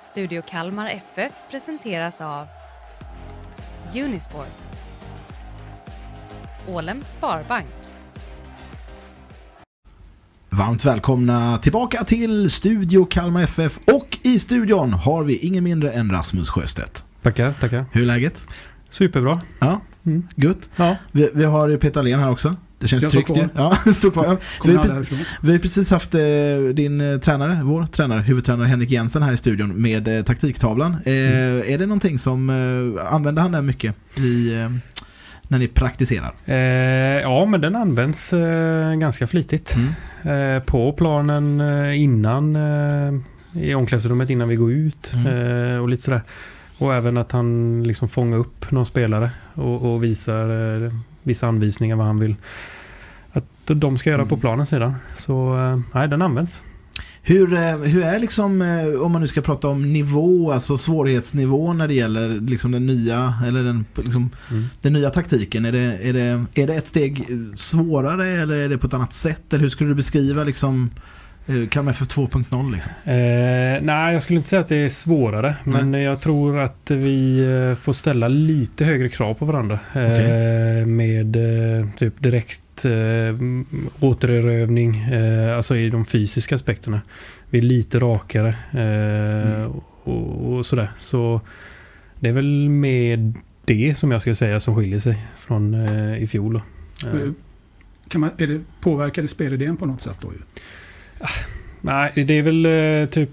Studio Kalmar FF presenteras av Unisport Ålems Sparbank Varmt välkomna tillbaka till Studio Kalmar FF och i studion har vi ingen mindre än Rasmus Sjöstedt. Tackar, tackar. Hur är läget? Superbra. Ja, Mm. gött. Ja. Vi, vi har ju Peter Alén här också. Det känns Jag tryggt ju. Ja, kvar. Ja. Vi, har precis, vi har precis haft eh, din eh, tränare, vår tränare, huvudtränare Henrik Jensen här i studion med eh, taktiktavlan. Eh, Är det någonting som, eh, använder han den mycket i, eh, när ni praktiserar? Eh, ja, men den används ganska flitigt. Mm. På planen innan, i omklädningsrummet innan vi går ut Mm. och lite sådär. Och även att han liksom fångar upp någon spelare och, och visar eh, vissa anvisningar vad han vill att de ska göra på Mm. planen sedan. Så eh, nej, den används. Hur, eh, hur är liksom, eh, om man nu ska prata om nivå, alltså svårighetsnivå när det gäller liksom den nya, eller den, liksom, Mm. den nya taktiken? Är det, är, det, är det ett steg svårare eller är det på ett annat sätt? Eller hur skulle du beskriva liksom eh, Kalmar FF 2.0 liksom? Eh, nej, jag skulle inte säga att det är svårare. Men jag tror att vi eh, får ställa lite högre krav på varandra. Eh, Okej. Med eh, typ direkt eh, återerövning, eh, alltså i de fysiska aspekterna. Vi är lite rakare eh, Mm. och, och sådär. Så det är väl med det som jag skulle säga som skiljer sig från eh, i fjol. Då. Eh, Kan man, är det, påverkar det spelidén på något sätt då? Ju? Nej, det är väl eh, typ...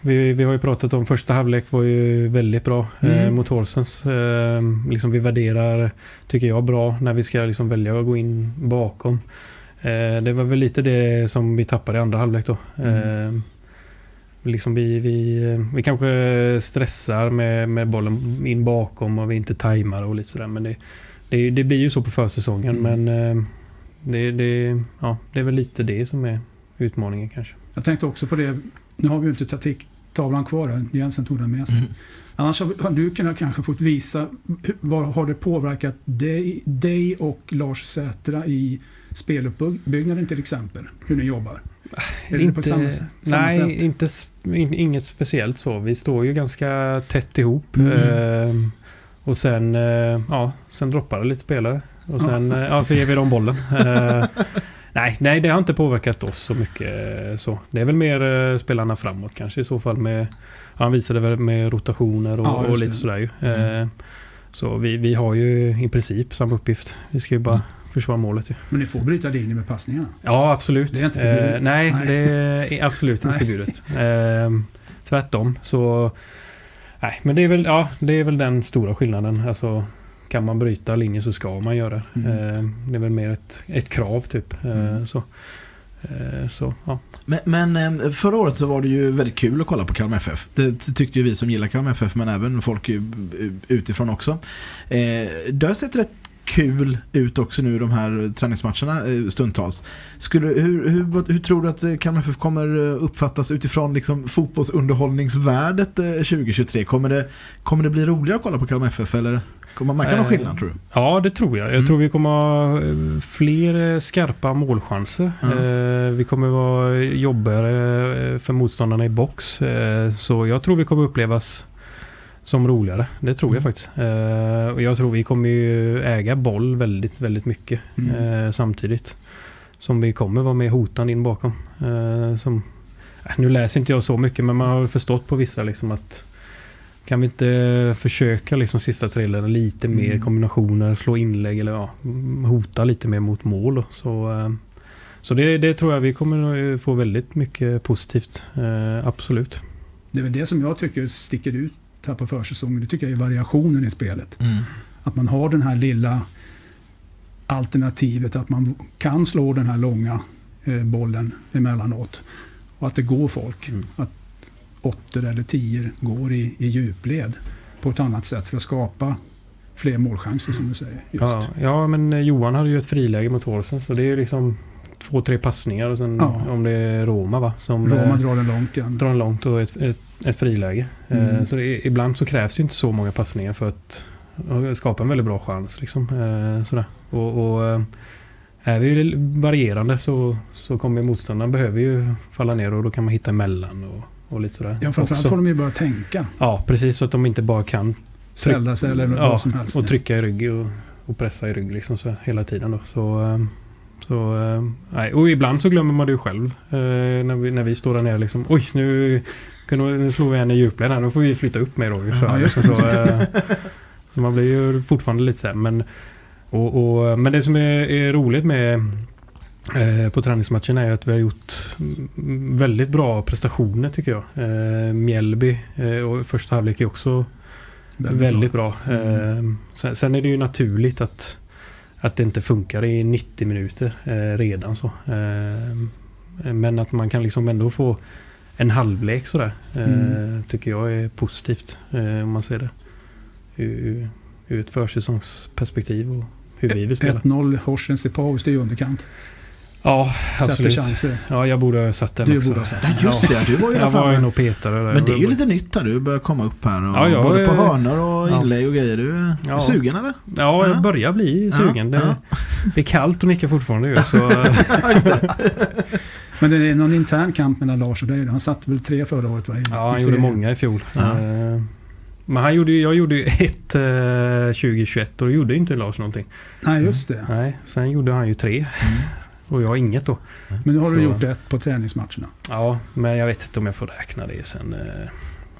Vi, vi har ju pratat om första halvlek var ju väldigt bra eh, Mm. mot Horsens. Eh, liksom vi värderar, tycker jag, bra när vi ska liksom välja att gå in bakom. Eh, det var väl lite det som vi tappade i andra halvlek då. Mm. Eh, liksom vi, vi, vi kanske stressar med, med bollen in bakom och vi inte tajmar och lite sådär. Men det, det, det blir ju så på försäsongen. Mm. Men eh, det, det, ja, det är väl lite det som är utmaningen kanske. Jag tänkte också på det, nu har vi ju inte taktiktavlan kvar här, Jensen tog den med sig. Mm. Annars har du kunnat kanske fått visa, hur- vad har det påverkat dig, dig och Lars Sätra i speluppbyggnaden till exempel? Hur ni jobbar? Är det på samma, samma nej, sätt? Inte, in, inget speciellt så. Vi står ju ganska tätt ihop. Mm. Eh, och sen, eh, ja, sen droppar det lite spelare. Och sen eh, ja, så ger vi dem bollen. Nej, nej, det har inte påverkat oss så mycket. eh, så. Det är väl mer eh, spelarna framåt kanske i så fall. med Han visade väl med rotationer och, Ja, och lite det. sådär ju. Mm. Eh, så vi, vi har ju i princip samma uppgift. Vi ska ju bara Mm. försvara målet ju. Men ni får bryta linjer med passningarna. Ja, absolut. Det är inte förbjudet. Eh, nej, Nej. det är absolut inte förbjudet. Eh, tvärtom. Så, nej, men det är, väl, ja, det är väl den stora skillnaden. Alltså, kan man bryta linjer så ska man göra det. Mm. Eh, det är väl mer ett, ett krav typ. Eh, Mm. så. Eh, så, ja. Men, men förra året så var det ju väldigt kul att kolla på Kalmar FF. Det tyckte ju vi som gillar Kalmar FF men även folk utifrån också. Det har sett rätt kul ut också nu de här träningsmatcherna eh, stundtals. Skulle, hur, hur, hur tror du att eh, Kalmar FF kommer eh, uppfattas utifrån liksom fotbollsunderhållningsvärdet eh, 2023? Kommer det, kommer det bli roligare att kolla på Kalmar FF eller kommer man märka någon skillnad tror du? Ja, det tror jag. Jag Mm. tror vi kommer ha fler skarpa målchanser. Eh, vi kommer vara jobbigare för motståndarna i box. Så jag tror vi kommer upplevas som roligare. Det tror jag Mm. faktiskt. Eh, och jag tror vi kommer ju äga boll väldigt, väldigt mycket Mm. eh, samtidigt. Som vi kommer vara med hotande in bakom. Eh, som, äh, nu läser inte jag så mycket men man har förstått på vissa liksom att kan vi inte försöka liksom sista trillen lite mer Mm. kombinationer, slå inlägg eller ja, hota lite mer mot mål. Då. Så, eh, så det, det tror jag vi kommer nog få väldigt mycket positivt. Eh, absolut. Det är väl det som jag tycker sticker ut här på försäsongen. Det tycker jag är variationen i spelet. Mm. Att man har den här lilla alternativet att man kan slå den här långa eh, bollen emellanåt. Och att det går folk. Mm. Att åttor eller tior går i, i djupled på ett annat sätt för att skapa fler målchanser som du säger. Just. Ja, ja, men eh, Johan hade ju ett friläge mot Horsen så det är liksom två, tre passningar och sen Ja. om det är Roma va? Som Roma eh, drar den långt igen. drar den långt och ett, ett, ett friläge. Eh, Mm. Så det, ibland så krävs inte så många passningar för att skapa en väldigt bra chans. Liksom. Eh, Sådär. Och, och eh, är vi varierande så, så kommer motståndaren behöver ju falla ner och då kan man hitta emellan och och lite sådär. Ja, framförallt också. får de ju börja tänka. Ja, precis. Så att de inte bara kan Ställa sig eller ja, vad som helst. och trycka i rygg och, och pressa i rygg liksom så, hela tiden. Då. Så, så, eh. Och ibland så glömmer man det ju själv. eh, När vi, när vi står där nere liksom. Oj, nu, nu slår vi en i djupled här. Nu får vi flytta upp mer då. Så, Ja, liksom, så, eh, så man blir ju fortfarande lite så här. Men, och, och, men det som är, är roligt med eh, på träningsmatchen är att vi har gjort mm, väldigt bra prestationer tycker jag. Eh, Mjällby eh, och första halvlek är också väldigt, bra. Mm. Eh, sen, sen är det ju naturligt att, att det inte funkar i 90 minuter eh, redan så. Eh, men att man kan liksom ändå få en halvlek sådär. Eh, Mm. Tycker jag är positivt eh, om man ser det. Ur, ur ett försäsongsperspektiv och hur vi vill spela. 1-0 Horsens i paus, det är ju underkant. Ja, Sätter absolut. chanser. Ja, jag borde ha satt den Du också. borde ha satt Ja, just det. Du var ju där Jag var framme. inne och petade där. Men det är ju lite nytt här. Du börjar komma upp här. Och Ja, jag både på hörnor och ja. inlägg och grejer. Du är Ja. sugen eller? Ja, Ja. jag börjar bli sugen. Ja, Det, ja. det är kallt och nickar fortfarande ju. Så, Men det är någon intern kamp mellan Lars och dig. Han satte väl tre förra året? Va? I, ja, han gjorde många i fjol. Ja. Eh, Men han gjorde, ju- jag gjorde ju ett eh, 2021 och då gjorde inte Lars någonting. Nej, just det. Nej, sen gjorde han ju tre Mm. Och jag inget då. Men nu har Så- du gjort ett på träningsmatcherna. Ja, men jag vet inte om jag får räkna det sen. eh.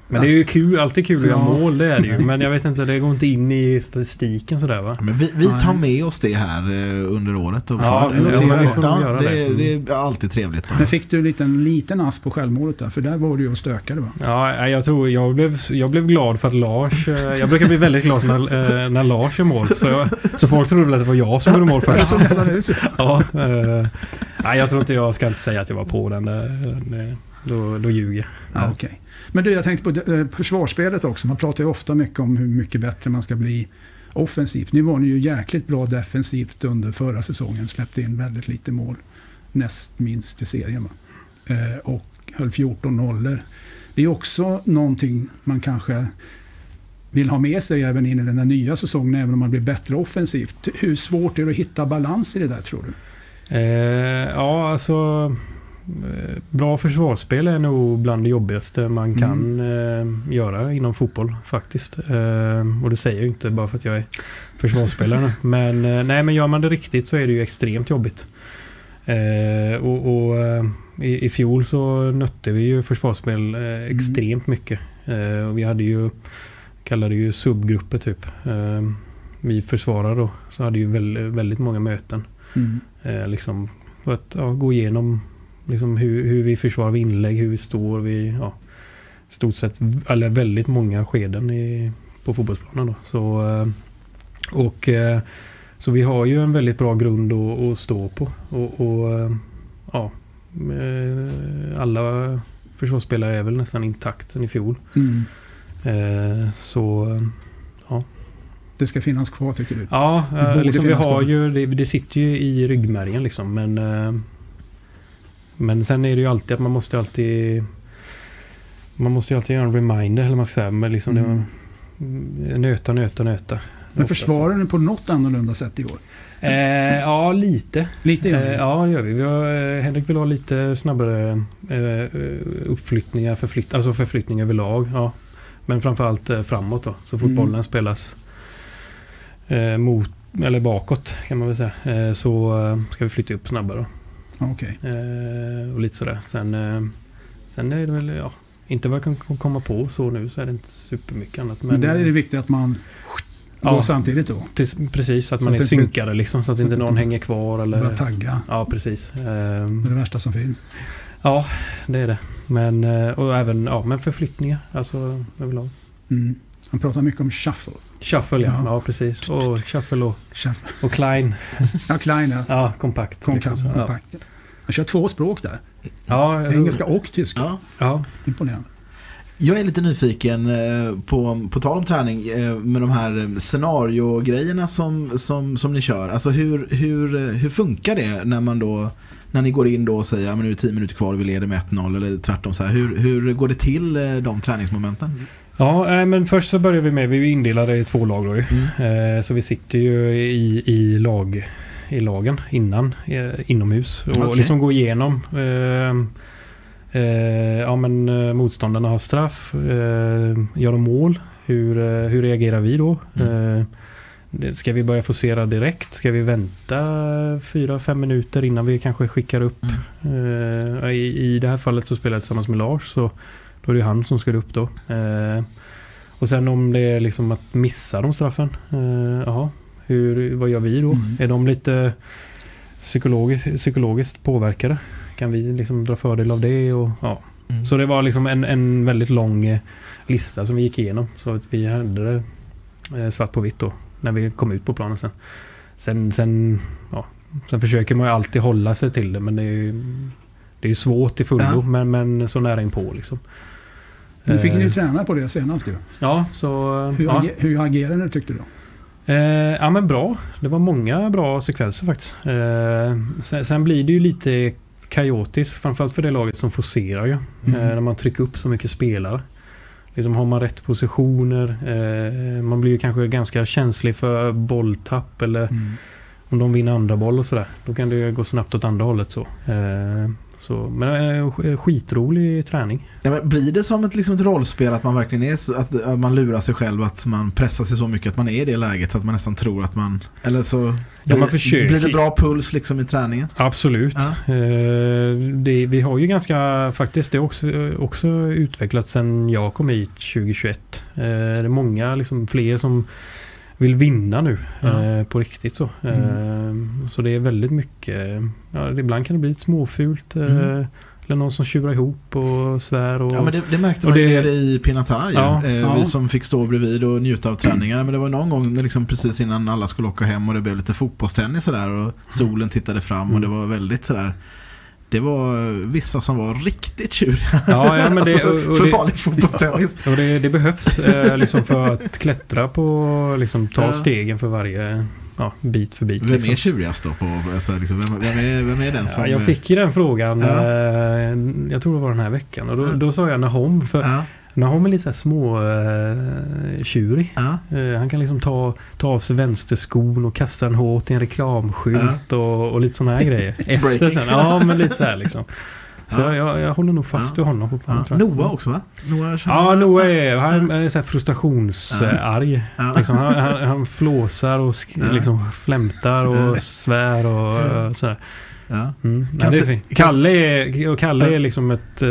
Men det är ju kul, alltid kul att göra Ja. mål, det är det ju. Men jag vet inte, det går inte in i statistiken sådär va? Men vi, vi tar med oss det här eh, under året. Och Ja, för- ja, vi får nog göra det, det. det är alltid trevligt. Men fick du en liten, liten ask på självmålet där? För där var du ju och stökade va? Ja, jag tror jag blev, jag blev glad för att Lars... eh, Jag brukar bli väldigt glad när, eh, när Lars gör mål. Så, så folk trodde väl att det var jag som gjorde mål först. Ja, nej, jag tror inte jag ska inte säga att jag var på den. eh, Då, då ljuger jag. Ja, okej. Men du, jag tänkte på eh, försvarsspelet också. Man pratar ju ofta mycket om hur mycket bättre man ska bli offensivt. Nu var ni ju jäkligt bra defensivt under förra säsongen. Släppte in väldigt lite mål. Näst minst i serien. Eh, och höll 14 nollor. Det är också någonting man kanske vill ha med sig även in i den här nya säsongen, även om man blir bättre offensivt. Hur svårt är det att hitta balans i det där tror du? Eh, ja, alltså... eh, Bra försvarsspel är nog bland det jobbigaste man kan eh, göra inom fotboll faktiskt. Eh, och det säger jag inte bara för att jag är försvarsspelare. men, eh, nej, men gör man det riktigt så är det ju extremt jobbigt. Eh, och och eh, i, I fjol så nötte vi ju försvarsspel eh, extremt mycket. Eh, och vi hade ju, kallade det ju subgrupper typ. Vi försvarare då, så hade ju väldigt, väldigt många möten. Mm. Liksom, för att ja, gå igenom liksom, hur, hur vi försvarar vid inlägg, hur vi står vid ja, stort sett, eller väldigt många skeden i, på fotbollsplanen. Då. Så, eh, och, eh, så vi har ju en väldigt bra grund att, att stå på. Och, och eh, ja, alla försvarsspelare är väl nästan intakt sen i fjol. Mm. Så eh, Det ska finnas kvar tycker du? Ja, liksom, vi har kvar. ju, det, det sitter ju i ryggmärgen liksom. Men, men sen är det ju alltid att man måste alltid man måste ju alltid göra en reminder, eller man ska säga. Men liksom Mm. det, nöta, nöta, nöta. Men försvarar ni på något annorlunda sätt i år? Eh, ja, lite. Lite grann? Eh, ja, gör vi. vi har, eh, Henrik vill ha lite snabbare eh, uppflyttningar, förflytt, alltså förflyttning överlag. Ja. Men framförallt eh, framåt då. Så fort Mm. bollen spelas mot, eller bakåt kan man väl säga. Så ska vi flytta upp snabbare. Då. Okej. Eh, och lite sådär. Sen, eh, sen är det väl, ja, inte vad jag kan komma på så nu så är det inte supermycket annat. Men, där är det viktigt att man går Ja. samtidigt då. Precis, att Så man är synkade liksom. Så att inte någon hänger kvar eller... Börja tagga. Ja, precis. Eh, Det är det värsta som finns. Ja, det är det. Men, eh, och även ja, men förflyttningar. Alltså överlag. Mm. Han pratar mycket om shuffle. Shuffle, ja. Ja. ja. precis. Och shuffle och, shuffle. och Klein. Ja, Klein ja. Ja, kompakt. Kom, liksom så. ja. kompakt. Han kör två språk där. Ja, Engelska och tyska. Ja. Ja. Imponerande. Jag är lite nyfiken eh, på, på tal om träning eh, med de här eh, scenariogrejerna som, som, som ni kör. Alltså hur, hur, hur funkar det när man då när ni går in då och säger att nu är det 10 minuter kvar och vi leder med 1-0 eller tvärtom så här. Hur, hur går det till eh, de träningsmomenten? Ja, men först så börjar vi med, vi är indelade i två lag då ju. Mm. Eh, Så vi sitter ju i, i, lag, i lagen innan, eh, inomhus. Och Okej. liksom går igenom. ja men motståndarna har straff, gör de mål, hur, hur reagerar vi då? Mm. Ska vi börja forcera direkt? Ska vi vänta fyra fem minuter innan vi kanske skickar upp? Mm. Eh, i, I det här fallet så spelar jag tillsammans med Lars så då är det han som ska upp då. Eh, och sen om det är liksom att missa de straffen. Eh, hur, vad gör vi då? Mm. Är de lite psykologiskt, psykologiskt påverkade? Kan vi liksom dra fördel av det? Och, ja. Mm. Så det var liksom en, en väldigt lång lista som vi gick igenom. Så att vi hade det eh, svart på vitt då. När vi kom ut på planen sen. Sen, sen, ja, sen försöker man ju alltid hålla sig till det men det är ju, det är svårt till fullo. Ja. Men, men så nära inpå liksom. Nu fick ni ju Eh, träna på det senast ju. Ja, så... Hur, ja. age- hur agerade du tyckte du? Eh, ja men bra. Det var många bra sekvenser faktiskt. Eh, sen, sen blir det ju lite kaotiskt. Framförallt för det laget som forcerar ju. Mm. Eh, när man trycker upp så mycket spelare. Liksom har man rätt positioner. Eh, man blir ju kanske ganska känslig för bolltapp. Eller Mm. om de vinner andra boll och sådär. Då kan det ju gå snabbt åt andra hållet så. Eh, så men eh, sk- skitrolig träning. Ja, men blir det som ett, liksom ett rollspel att man verkligen är så, att, att man lurar sig själv att man pressar sig så mycket att man är i det läget så att man nästan tror att man eller så Ja, blir, man försöker. blir det bra puls liksom i träningen? Absolut. Ja. Eh, det, vi har ju ganska, faktiskt det också, också utvecklats sedan jag kom hit 2021. Eh, det är många, liksom fler som vill vinna nu Ja. eh, på riktigt så. Eh, så det är väldigt mycket, ja, ibland kan det bli lite småfult. Eh, Mm. Eller någon som tjurar ihop och svär. Och, Ja men det, det märkte och man det- nere i Pinatar. Ja, eh, ja. Vi som fick stå bredvid och njuta av träningarna. Men det var någon gång när liksom precis innan alla skulle åka hem och det blev lite fotbollstennis sådär och solen tittade fram och Mm. det var väldigt sådär det var eh, vissa som var riktigt tjuriga. Ja, ja men det, alltså, och, och för vanlig fotbollstennis. och det, det behövs eh, liksom för att klättra på, liksom ta Ja. stegen för varje ja, bit för bit. Vem liksom. är tjurigast då? På, alltså, liksom, vem, vem, är, vem är den som... Ja, jag fick ju den frågan, Ja. eh, jag tror det var den här veckan. Och då, Ja. då sa jag Nahom, för Ja, Nahom är lite så här små eh, tjurig. ja. Eh, han kan liksom ta, ta av sig vänsterskon och kasta den hårt i en reklamskylt och, och lite sådana här grejer. Efter sen, ja men lite så här liksom. Så Ja. jag, jag, håller nog fast Ja. vid honom fortfarande. Ja. Noah också va? Noah Ja, Noah är, han är så här frustrationsarg. Ja. Liksom, han, han, han flåsar och Ja. liksom flämtar och Ja. svär och sådär. Ja. Mm. Kalle är, Kalle är liksom ett, eh,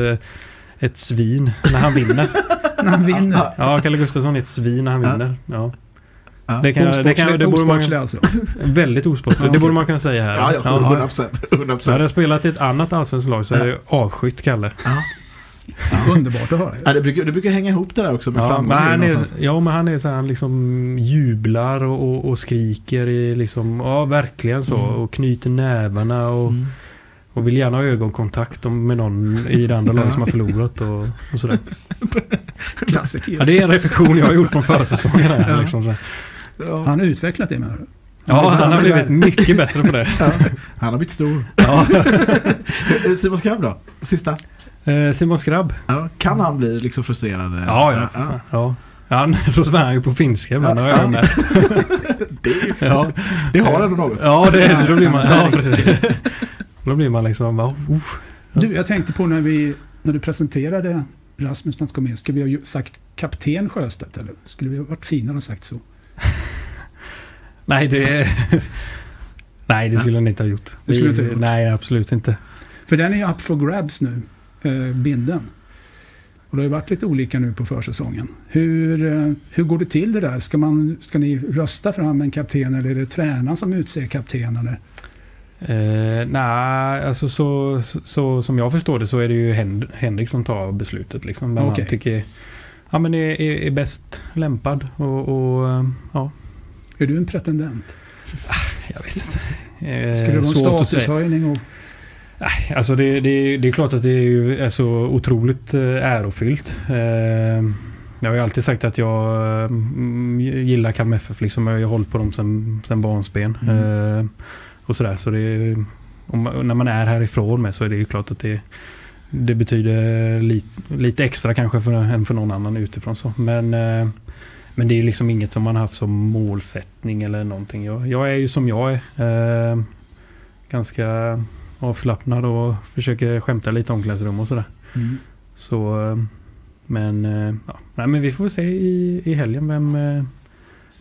ett svin när han vinner. När han vinner. Ja. Ja, Kalle Gustafsson är ett svin när han Ja. vinner. Ja. Ja. Det, kan, jag- det, kan, det borde man, Osportslig alltså. väldigt osportsligt. Ja, Det okej. borde man kunna säga här. Ja, ja, 100 procent. 100 Så hade jag spelat i ett annat allsvenskt lag så är det avskytt Kalle. Underbart att höra. Ja, det, brukar, det brukar hänga ihop det där också med Ja framgång. men, han är, ja, men han är så här, han liksom jublar och, och, och skriker i liksom, ja verkligen så. Mm. Och knyter nävarna och, Mm. Och vill gärna ha ögonkontakt med någon i det andra laget som har förlorat och, och sådär. Klassiker. Ja, det är en reflektion jag har gjort från försäsongen. Här, Ja. liksom, så. Han har utvecklat det menar du? Ja, han har blivit mycket bättre på det. Ja, han har blivit stor. Ja. Simon Skabb då? Sista. Eh, Simon Skrabb. Ja, kan han bli liksom frustrerad? Ja, ja. ja. ja. ja. Han, då svär han ju på finska ibland. Ja, har jag ja. med. Det, Ja. det har ändå något. Ja, det är det. Då blir man... Ja. Då blir man liksom... Uff. Ja. Du, jag tänkte på när, vi, när du presenterade Rasmus när han kom in. Skulle vi ha sagt kapten Sjöstedt eller? Skulle vi ha varit finare och sagt så? Nej, det... Nej, det skulle han inte ha gjort. Det skulle inte ha gjort. Nej, absolut inte. För den är ju up for grabs nu, eh, binden. Och det har ju varit lite olika nu på försäsongen. Hur, eh, hur går det till det där? Ska, man, ska ni rösta fram en kapten eller är det tränaren som utser kapten? Eller? Eh, nej, alltså så, så, så som jag förstår det så är det ju Hen- Henrik som tar beslutet. Liksom, vem Okej. han tycker ja, men är, är, är bäst lämpad. Och, och ja, Är du en pretendent? jag vet inte. Eh, Skulle det vara en statushöjning? Och, Alltså det, det, det är klart att det är, ju, så otroligt eh, ärofyllt. Eh, jag har ju alltid sagt att jag mm, gillar Kalmar FF. Liksom. Jag har hållit på dem sen barnsben. Mm. Eh, och sådär. Så det, om, man- när man är härifrån med så är det ju klart att det, det betyder lite, lite extra kanske för, än för någon annan utifrån. Så. Men, eh, men det är liksom inget som man har haft som målsättning eller någonting. Jag, jag är ju som jag är. Eh, ganska avslappnad och försöker skämta lite i omklädningsrum och sådär. Mm. Så, eh, men, eh, ja. Nej, men vi får se i, i helgen vem,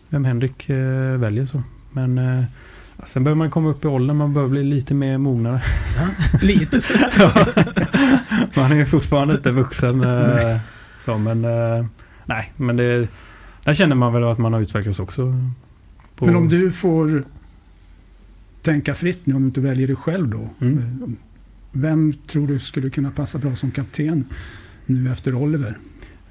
vem Henrik väljer. så. Men sen börjar man komma upp i åldern, man börjar bli lite mer mognare. Lite så. Ja. man är ju fortfarande inte vuxen. eh, Så, men eh, nej, men det, där känner man väl att man har utvecklats också. på- Men om du får tänka fritt nu, om du inte väljer dig själv då. Mm. Eh, Vem tror du skulle kunna passa bra som kapten nu efter Oliver?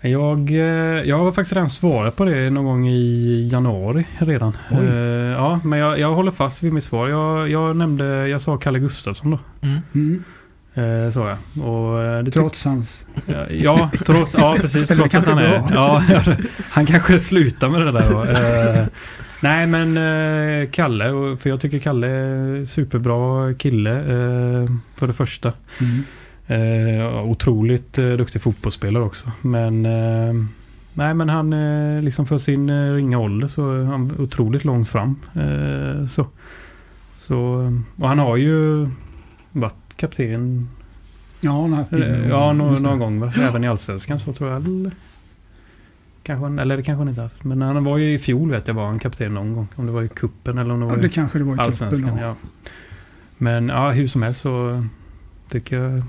Jag, eh, jag har faktiskt redan svarat på det någon gång i januari redan. Oj. Eh, ja, men jag, jag håller fast vid mitt svar. Jag, jag nämnde, jag sa Kalle Gustafsson då. Mm. Mm. Eh, sa jag. Och eh, Trots hans... Ja, Ja, trots, ja precis. Trots att han är... Ja, han kanske slutar med det där då. Eh, nej, men eh, Kalle. För jag tycker Kalle är superbra kille. För det första. Mm. Eh, otroligt eh, duktig fotbollsspelare också. Men... Eh, nej, men han eh, liksom för sin eh, ringa ålder så är han otroligt långt fram. Eh, så. så. Och han har ju varit kapten Ja, haft Eh, Ja, nå- Just det. någon gång va? Även i Allsvenskan så tror jag. Eller, kanske, eller det kanske han inte haft. Men han var ju i fjol vet jag var han kapten någon gång. Om det var i kuppen eller om det Ja, var det i kanske det var i. Allsvenskan. Ja. Ja. Men ja, hur som helst så tycker jag...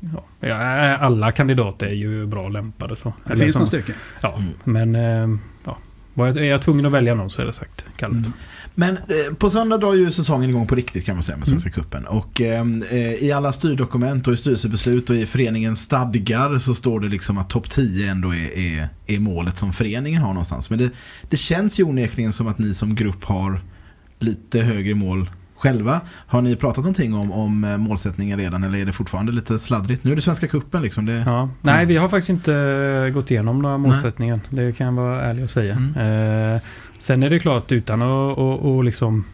Ja, ja, alla kandidater är ju bra lämpade så. Det Eller finns några stycken. Ja, Mm. men... eh, Ja, var jag, är jag tvungen att välja någon så är det sagt Kalle. Mm. Men eh, på söndag drar ju säsongen igång på riktigt kan man säga med Svenska Mm. Cupen. Och ehm, eh, i alla styrdokument och i styrelsebeslut och i föreningens stadgar så står det liksom att topp 10 ändå är, är, är målet som föreningen har någonstans. Men det, det känns ju onekligen som att ni som grupp har lite högre mål själva. Har ni pratat någonting om, om eh, målsättningen redan eller är det fortfarande lite sladdrigt? Nu är det Svenska Cupen liksom. Det, Ja. Nej, vi har faktiskt inte gått igenom några Nej. målsättningar. Det kan jag vara ärlig och säga. Mm. Eh, sen är det klart, utan att och, och liksom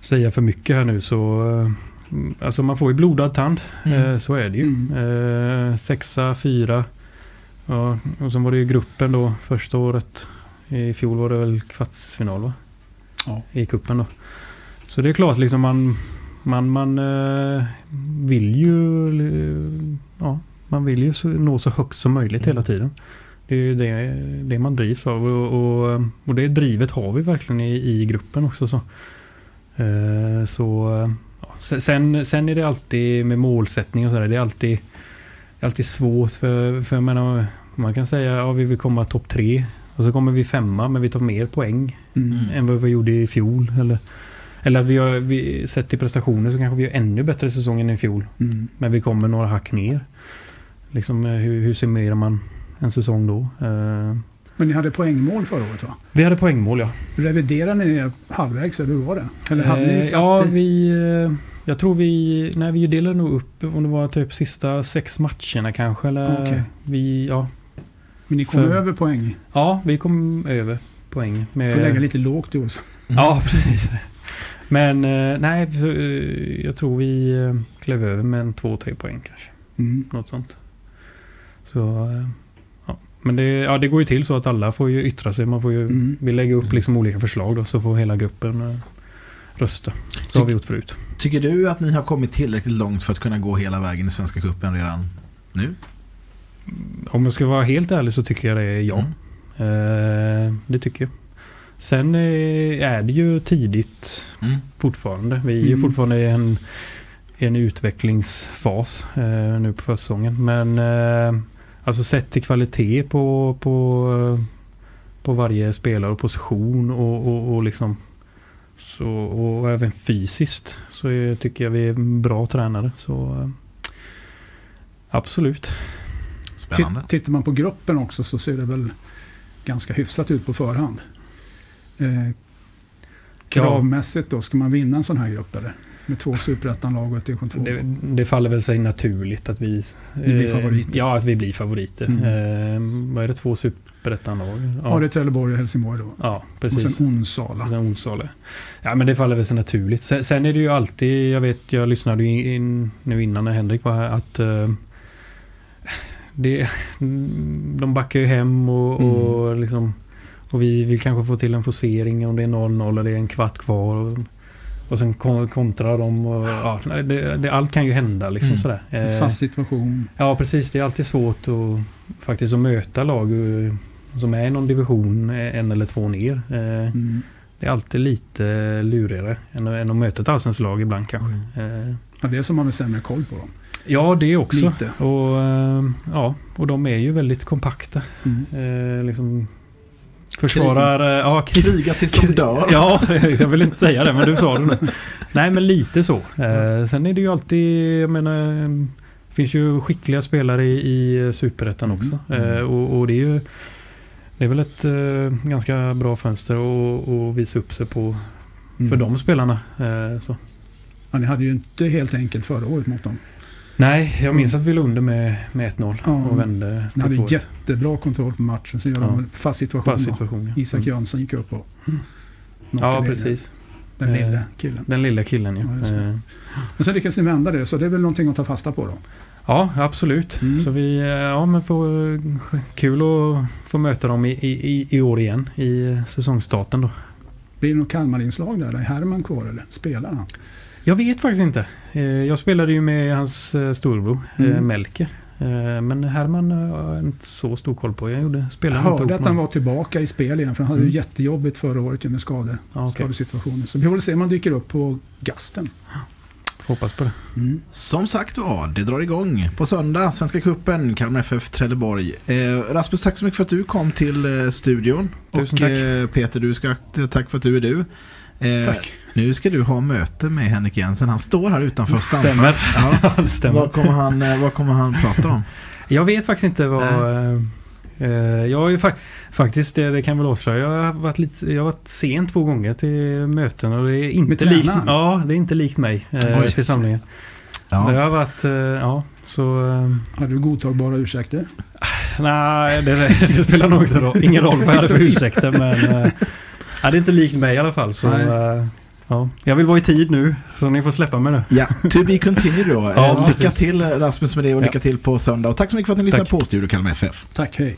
säga för mycket här nu så... Eh, alltså man får ju blodad tand. Mm. Eh, så är det ju. Mm. Eh, sexa, fyra. Ja, och sen var det ju gruppen då första året. I fjol var det väl kvartsfinal va? Ja. I kuppen då. Så det är klart liksom man... Man, man eh, vill ju... eh, Ja, man vill ju nå så högt som möjligt hela tiden. Det är ju det, det man drivs av och, och, och det drivet har vi verkligen i, i gruppen också. Så, eh, så ja. sen, sen är det alltid med målsättning och sådär. Det är alltid, alltid svårt för, för jag menar, man kan säga ja, vi vill komma topp tre och så kommer vi femma men vi tar mer poäng Mm. Mm. än vad vi gjorde i fjol. Eller, eller att vi har vi, sett till prestationer så kanske vi gör ännu bättre säsong än i fjol. Mm. Men vi kommer några hack ner. Liksom, eh, hur, hur summerar man en säsong då? Eh, Men ni hade poängmål förra året va? vi hade poängmål ja. Reviderade ni er halvvägs eller hur var det? Eller hade Eh, ni satt ja, i- vi... eh, Jag tror vi... Nej, vi delade nog upp om det var typ sista sex matcherna kanske. Eller Okej. vi... Ja. Men ni kom för- över poäng? ja, vi kom över poäng. Med, Får lägga lite lågt i oss. Ja, precis. Men eh, nej, eh, jag tror vi eh, klev över med en två, tre poäng kanske. Mm. Något sånt. Så, ja. Men det, ja, det går ju till så att alla får ju yttra sig. Man får ju, Mm. Vi lägger upp liksom olika förslag då, så får hela gruppen rösta. Så har vi gjort förut. Tycker du att ni har kommit tillräckligt långt för att kunna gå hela vägen i Svenska Cupen redan nu? Om jag ska vara helt ärlig så tycker jag det är ja. Mm. Eh, det tycker jag. Sen eh, är det ju tidigt Mm. fortfarande. Vi är ju Mm. fortfarande i en, en utvecklingsfas eh, nu på försäsongen. Men eh, alltså sett till kvalitet på, på, på varje spelare och position och, och, och liksom så, och även fysiskt så är, tycker jag vi är bra tränare. Så eh, absolut. Spännande. Titt- Tittar man på gruppen också så ser det väl ganska hyfsat ut på förhand. Eh, kravmässigt då, ska man vinna en sån här grupp eller? Med två superettanlag och ett division 2 Det, det faller väl sig naturligt att vi... Ni blir eh, favoriter. Ja, att vi blir favoriter. Mm. Eh, vad är det? Två superettanlag? Ja, det är Trelleborg och Helsingborg då. Ja, Och precis. sen Onsala. Och sen Onsala. Ja, men det faller väl sig naturligt. Sen, sen är det ju alltid, jag vet, jag lyssnade ju in, nu innan när Henrik var här, att eh, det, de backar ju hem och, och liksom och vi vill kanske få till en forcering om det är 0-0 eller det är en kvart kvar. Och, Och sen kon- kontrar de och ja, det, det, allt kan ju hända liksom Mm. sådär. Eh, Fast situation. Ja precis, det är alltid svårt att faktiskt att möta lag eh, som är i någon division eh, en eller två ner. Mm. Det är alltid lite lurigare än, än att möta ett allsvenskt lag ibland kanske. Eh, Ja, det är som har man sämre koll på dem. Ja, det också. Lite. Och, ja, och de är ju väldigt kompakta. Mm. Eh, liksom försvarar... eh, Ja, krig. Kriga tills de dör. Ja, jag vill inte säga det, men du sa det nu. Nej, men lite så. Eh, sen är det ju alltid, jag menar, eh, det finns ju skickliga spelare i, i Superettan Mm. också. Mm. Eh, och, och det är ju det är väl ett eh, ganska bra fönster att att visa upp sig på för Mm. de spelarna. Eh, så. Ja, ni hade ju inte helt enkelt förra året mot dem. Nej, jag minns att vi låg under med, med 1-0 Ja. och vände till hade 2-1. jättebra kontroll på matchen. Sen gör Ja. de fast situation. Fast situation. ja. Isak Mm. Jönsson gick upp och Mm. Ja, precis. Den Eh, lilla killen. Den lilla killen Ja, ja. Eh, Men sen lyckades ni vända det, så det är väl någonting att ta fasta på då. Ja, absolut. Mm. Så vi, eh, ja men får, eh, kul att få möta dem i, i, i år igen i säsongstarten då. Blir det något Kalmar-inslag där? Är Herman kvar eller spelar han? Jag vet faktiskt inte. Eh, Jag spelade ju med hans eh, storbror eh, Mm. Melker. Men Herman har jag inte så stor koll på. Jag gjorde, Jag spelade inte hörde att han var tillbaka i spel igen, för han hade Mm. ju jättejobbigt förra året med skade, Ja, okej. skadesituationen. Så vi får se om han dyker upp på gasten. Får hoppas på det. Mm. Som sagt var, det drar igång på söndag. Svenska cupen, Kalmar FF, Trelleborg. Eh, Rasmus, tack så mycket för att du kom till eh, studion. Tusen och tack. Eh, Peter, du ska, tack för att du är du. Eh, Tack. Nu ska du ha möte med Henrik Jensen. Han står här utanför stampar. Stämmer. Ja. Det stämmer. Vad kommer, han, eh, vad kommer han prata om? Jag vet faktiskt inte vad... eh, eh, jag har ju fa- faktiskt, det, det kan jag väl avslöja, jag har varit, lite, jag har varit sen två gånger till möten och det är inte likt, ja, det är inte likt mig eh, Oj. till samlingen. Ja. jag har varit, eh, ja, så... Eh, Hade du godtagbara ursäkter? nej, det, det spelar nog inte roll, ingen roll vad jag hade för ursäkter men... Eh, ja, det är inte likt mig i alla fall så... Eh, ja, jag vill vara i tid nu, så ni får släppa mig nu. ja, to be continued då. Ja, eh, lycka precis. till Rasmus med det och Ja. lycka till på söndag. Och tack så mycket för att ni lyssnade Tack. på Studio Kalmar FF. Tack, hej.